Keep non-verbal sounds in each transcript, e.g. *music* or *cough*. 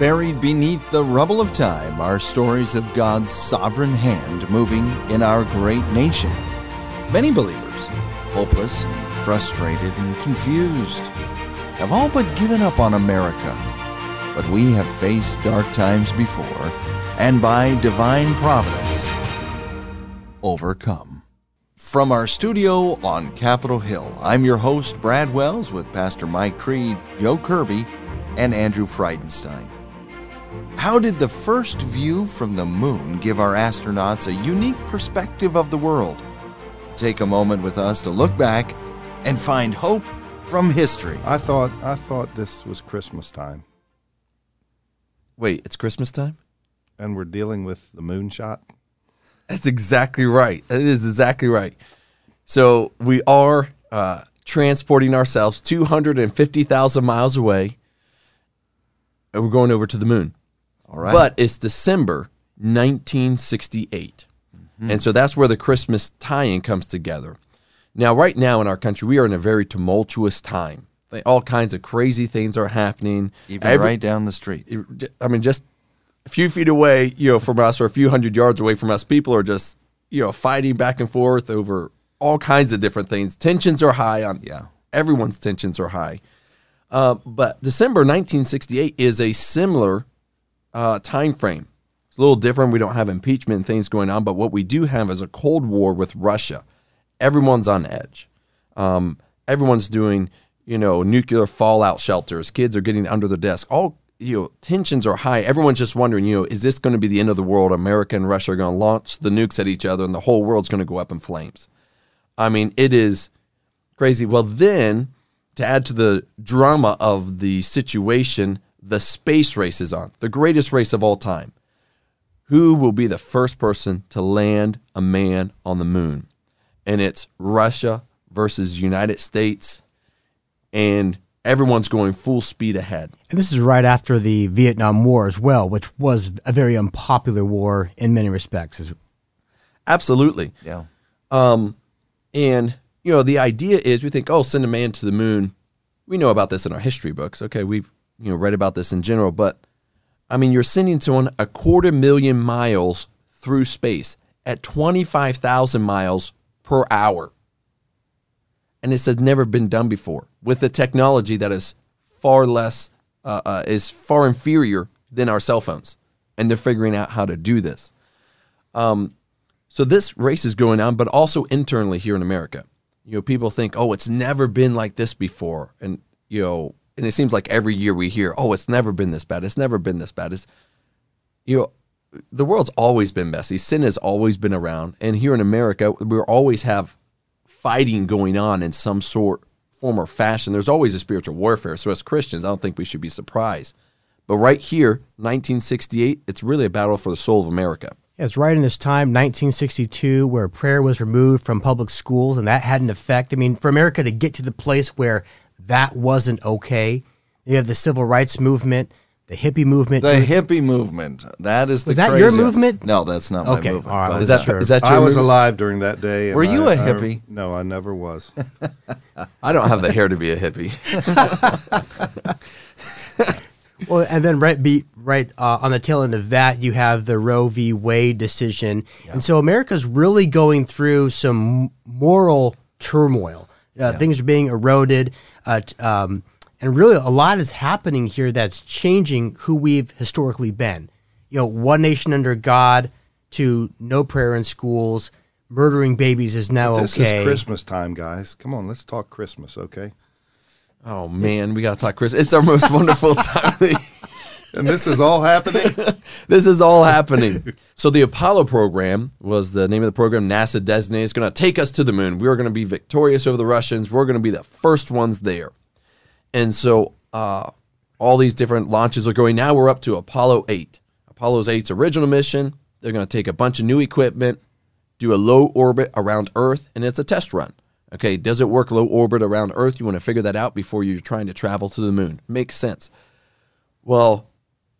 Buried beneath the rubble of time are stories of God's sovereign hand moving in our great nation. Many believers, hopeless, frustrated, and confused, have all but given up on America. But we have faced dark times before, and by divine providence, overcome. From our studio on Capitol Hill, I'm your host, Brad Wells, with Pastor Mike Creed, Joe Kirby, and Andrew Friedenstein. How did the first view from the moon give our astronauts a unique perspective of the world? Take a moment with us to look back and find hope from history. I thought I thought this was Christmas time, Wait, it's Christmas time? and we're dealing with the moonshot. That's exactly right. That is exactly right. So we are uh, transporting ourselves 250,000 miles away, and we're going over to the moon. All right. But it's December 1968. And so that's where the Christmas tie in comes together. Now, right now in our country, we are in a very tumultuous time. All kinds of crazy things are happening. even Every- right down the street. I mean, just a few feet away, you know, from us, or a few hundred yards away from us, people are just, you know, fighting back and forth over all kinds of different things. Tensions are high on, Yeah. everyone's tensions are high. Uh, but December 1968 is a similar uh, time frame. It's a little different. We don't have impeachment things going on, but what we do have is a Cold War with Russia. Everyone's on edge. Um, everyone's doing, you know, nuclear fallout shelters. Kids are getting under the desk. All you know, tensions are high. Everyone's just wondering, you know, is this going to be the end of the world? America and Russia are going to launch the nukes at each other, and the whole world's going to go up in flames. I mean, it is crazy. Well, then to add to the drama of the situation, the space race is on, the greatest race of all time. Who will be the first person to land a man on the moon? And it's Russia versus United States, and everyone's going full speed ahead. And this is right after the Vietnam War as well, which was a very unpopular war in many respects. Absolutely. Yeah. Um, and you know, the idea is we think, oh, send a man to the moon. We know about this in our history books. Okay, we've you know read about this in general, but I mean, you're sending someone a quarter million miles through space at twenty five thousand miles per hour, and this has never been done before with the technology that is far less uh, uh, is far inferior than our cell phones, and they're figuring out how to do this. Um, so this race is going on, but also internally here in America. You know, people think, oh, it's never been like this before. And, you know, and it seems like every year we hear, oh, it's never been this bad. It's never been this bad. It's, you know, the world's always been messy. Sin has always been around. And here in America, we always have fighting going on in some sort, form, or fashion. There's always a spiritual warfare. So as Christians, I don't think we should be surprised. But right here, 1968, it's really a battle for the soul of America. It's right in this time, 1962, where prayer was removed from public schools, and that had an effect. I mean, for America to get to the place where that wasn't okay, you have the civil rights movement, the hippie movement. The hippie movement. That is the Was that your movement? No, that's not my movement. all right, but- Is that Sure. is that your I was movie? alive during that day. Were you I- a I- hippie? no, I never was. *laughs* I don't have the hair to be a hippie. *laughs* Well, and then right be right uh, on the tail end of that, you have the Roe v. Wade decision, and so America's really going through some moral turmoil. Uh, Things are being eroded, uh, t- um, and really a lot is happening here that's changing who we've historically been. You know, one nation under God to no prayer in schools, murdering babies is now This okay. is Christmas time, guys. Come on, let's talk Christmas, okay? Oh man, we gotta talk Chris. It's our most wonderful *laughs* time. And this is all happening. *laughs* this is all happening. So the Apollo program was the name of the program NASA designated. It's going to take us to the moon. We are going to be victorious over the Russians. We're going to be the first ones there. And so uh, all these different launches are going. Now we're up to Apollo 8. Apollo 8's original mission. They're going to take a bunch of new equipment, do a low orbit around Earth, and it's a test run. Okay, does it work low orbit around Earth? You want to figure that out before you're trying to travel to the moon. Makes sense. Well,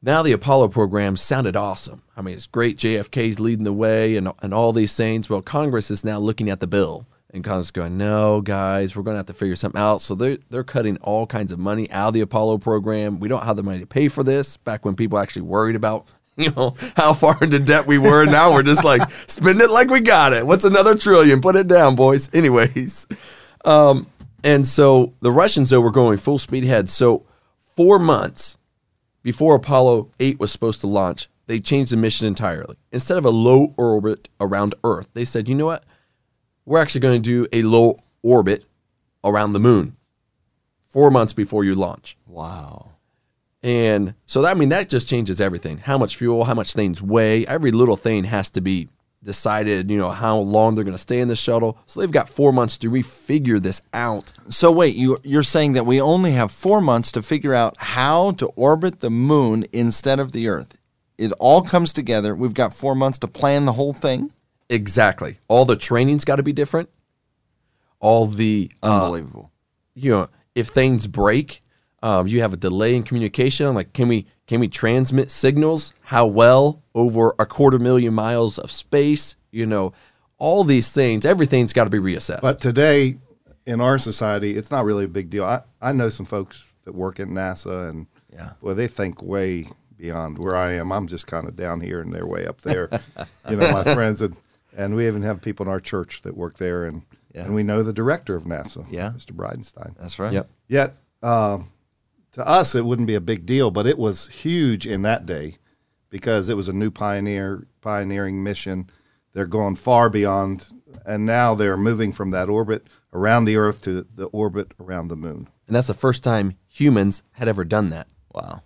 now the Apollo program sounded awesome. I mean, it's great. JFK's leading the way and, and all these things. Well, Congress is now looking at the bill And Congress is going, no, guys, we're going to have to figure something out. So they're, they're cutting all kinds of money out of the Apollo program. We don't have the money to pay for this. Back when people actually worried about, *laughs* you know, how far into debt we were. Now we're just like, *laughs* spend it like we got it. What's another trillion? Put it down, boys. *laughs* Anyways. Um, and so the Russians, though, were going full speed ahead. So four months before Apollo 8 was supposed to launch, they changed the mission entirely. Instead of a low orbit around Earth, they said, you know what? We're actually going to do a low orbit around the moon four months before you launch. Wow. And so that I mean that just changes everything. How much fuel, how much things weigh, every little thing has to be decided, you know, how long they're going to stay in the shuttle. So they've got 4 months to refigure this out. So wait, you you're saying that we only have four months to figure out how to orbit the moon instead of the Earth. It all comes together. We've got four months to plan the whole thing. Exactly. All the training's got to be different. All the uh, Unbelievable. you know, if things break, um, you have a delay in communication. Like, can we can we transmit signals? How well over a quarter million miles of space? You know, all these things. Everything's got to be reassessed. But today, in our society, it's not really a big deal. I, I know some folks that work at NASA, and Yeah. well, they think way beyond where I am. I'm just kind of down here, and they're way up there. *laughs* you know, my friends, and and we even have people in our church that work there, and Yeah. and we know the director of NASA, Yeah. Mr. Bridenstine. That's right. yep. Yet, um, to us, it wouldn't be a big deal, but it was huge in that day because it was a new pioneer pioneering mission. They're going far beyond, and now they're moving from that orbit around the Earth to the orbit around the Moon. And that's the first time humans had ever done that. Wow.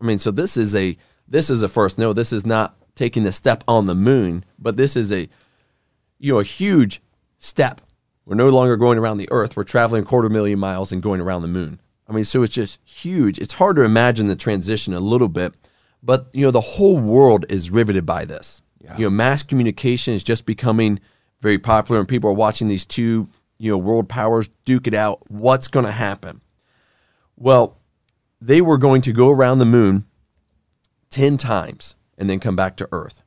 I mean, so this is a this is a first. No, this is not taking the step on the moon, but this is a you know a huge step. We're no longer going around the Earth. We're traveling a quarter million miles and going around the moon. I mean, so it's just huge. It's hard to imagine the transition a little bit, but you know the whole world is riveted by this. You know, mass communication is just becoming very popular, and people are watching these two you know world powers duke it out. What's going to happen? Well, they were going to go around the moon 10 times and then come back to Earth.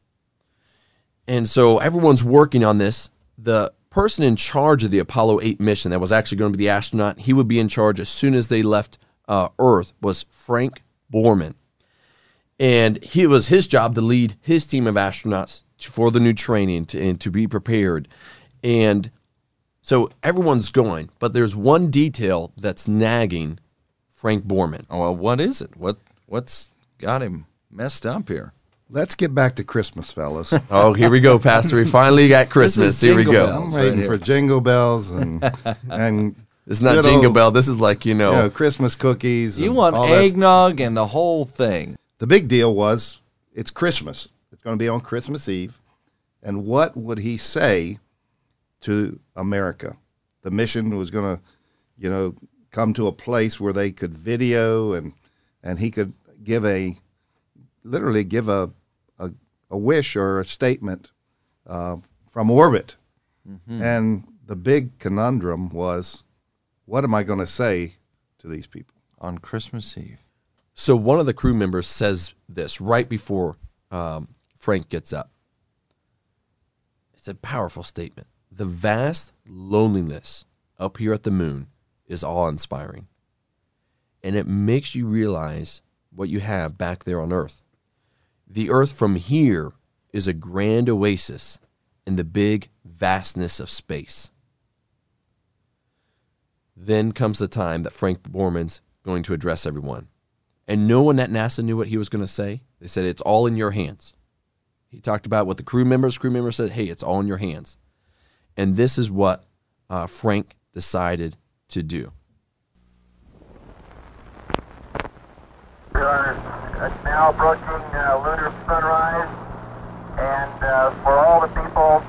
And so everyone's working on this. The person in charge of the Apollo 8 mission that was actually going to be the astronaut, he would be in charge as soon as they left uh, Earth, was Frank Borman. And he, it was his job to lead his team of astronauts to, for the new training to, and to be prepared. And so everyone's going, but there's one detail that's nagging Frank Borman. Oh, well, what is it? What what's got him messed up here? Let's get back to Christmas, fellas. *laughs* Oh, here we go, Pastor. We finally got Christmas. is Here we go. Bells. I'm waiting right for jingle bells and *laughs* and It's not good Jingle old, Bell. This is like, you know, You know, Christmas cookies. You want all that eggnog and the whole thing. The big deal was it's Christmas. It's going to be on Christmas Eve. And what would he say to America? The mission was going to, you know, come to a place where they could video and and he could give a literally give a a, a wish or a statement uh, from orbit. And the big conundrum was, what am I going to say to these people? on Christmas Eve. So one of the crew members says this right before um, Frank gets up. It's a powerful statement. The vast loneliness up here at the moon is awe inspiring. And it makes you realize what you have back there on Earth. The Earth from here is a grand oasis in the big vastness of space. Then comes the time that Frank Borman's going to address everyone. And no one at NASA knew what he was going to say. They said, It's all in your hands. He talked about what the crew members, crew members said, Hey, it's all in your hands. And this is what uh, Frank decided to do. We are now approaching uh, lunar sunrise, and uh, for all the people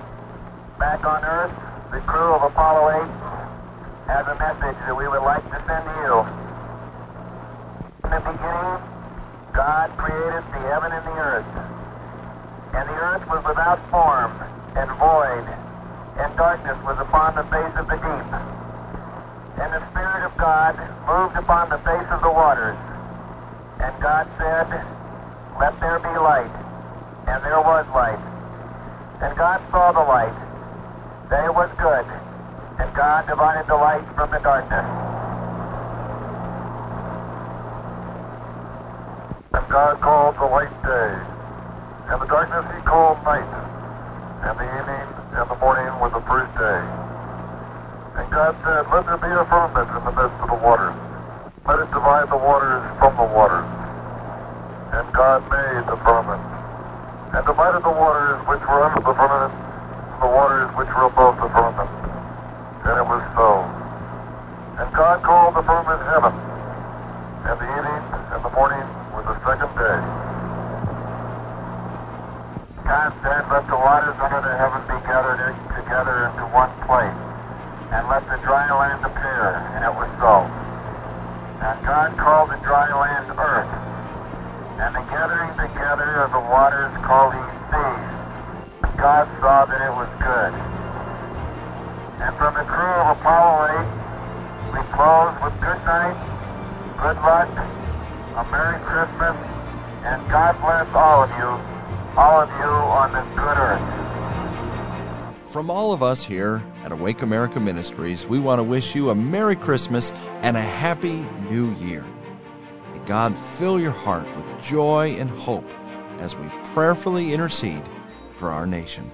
back on Earth, the crew of Apollo 8 has a message that we would like to send to you. In the beginning, God created the heaven and the earth, and the earth was without form and void, and darkness was upon the face of the deep. And the Spirit of God moved upon the face of the waters. And God said, Let there be light. And there was light. And God saw the light, that it was good. And God divided the light from the darkness. And God called the light day, and the darkness he called night, and the evening and the morning were the first day. And God said, Let there be a firmament in the midst of the waters. Let it divide the waters from the waters. God made the firmament, and divided the waters which were under the firmament from the waters which were above the firmament. And it was so. And God called the firmament heaven, and the evening and the morning was the second day. God said, Let the waters under the heaven be gathered in, together into one place, and let the dry land appear. And it was so. And God called the dry land and the gathering together of the waters called he seas. God saw that it was good. And from the crew of Apollo 8, we close with good night, good luck, a Merry Christmas, and God bless all of you, all of you on this good earth. From all of us here at Awake America Ministries, we want to wish you a Merry Christmas and a Happy New Year. God fill your heart with joy and hope as we prayerfully intercede for our nation.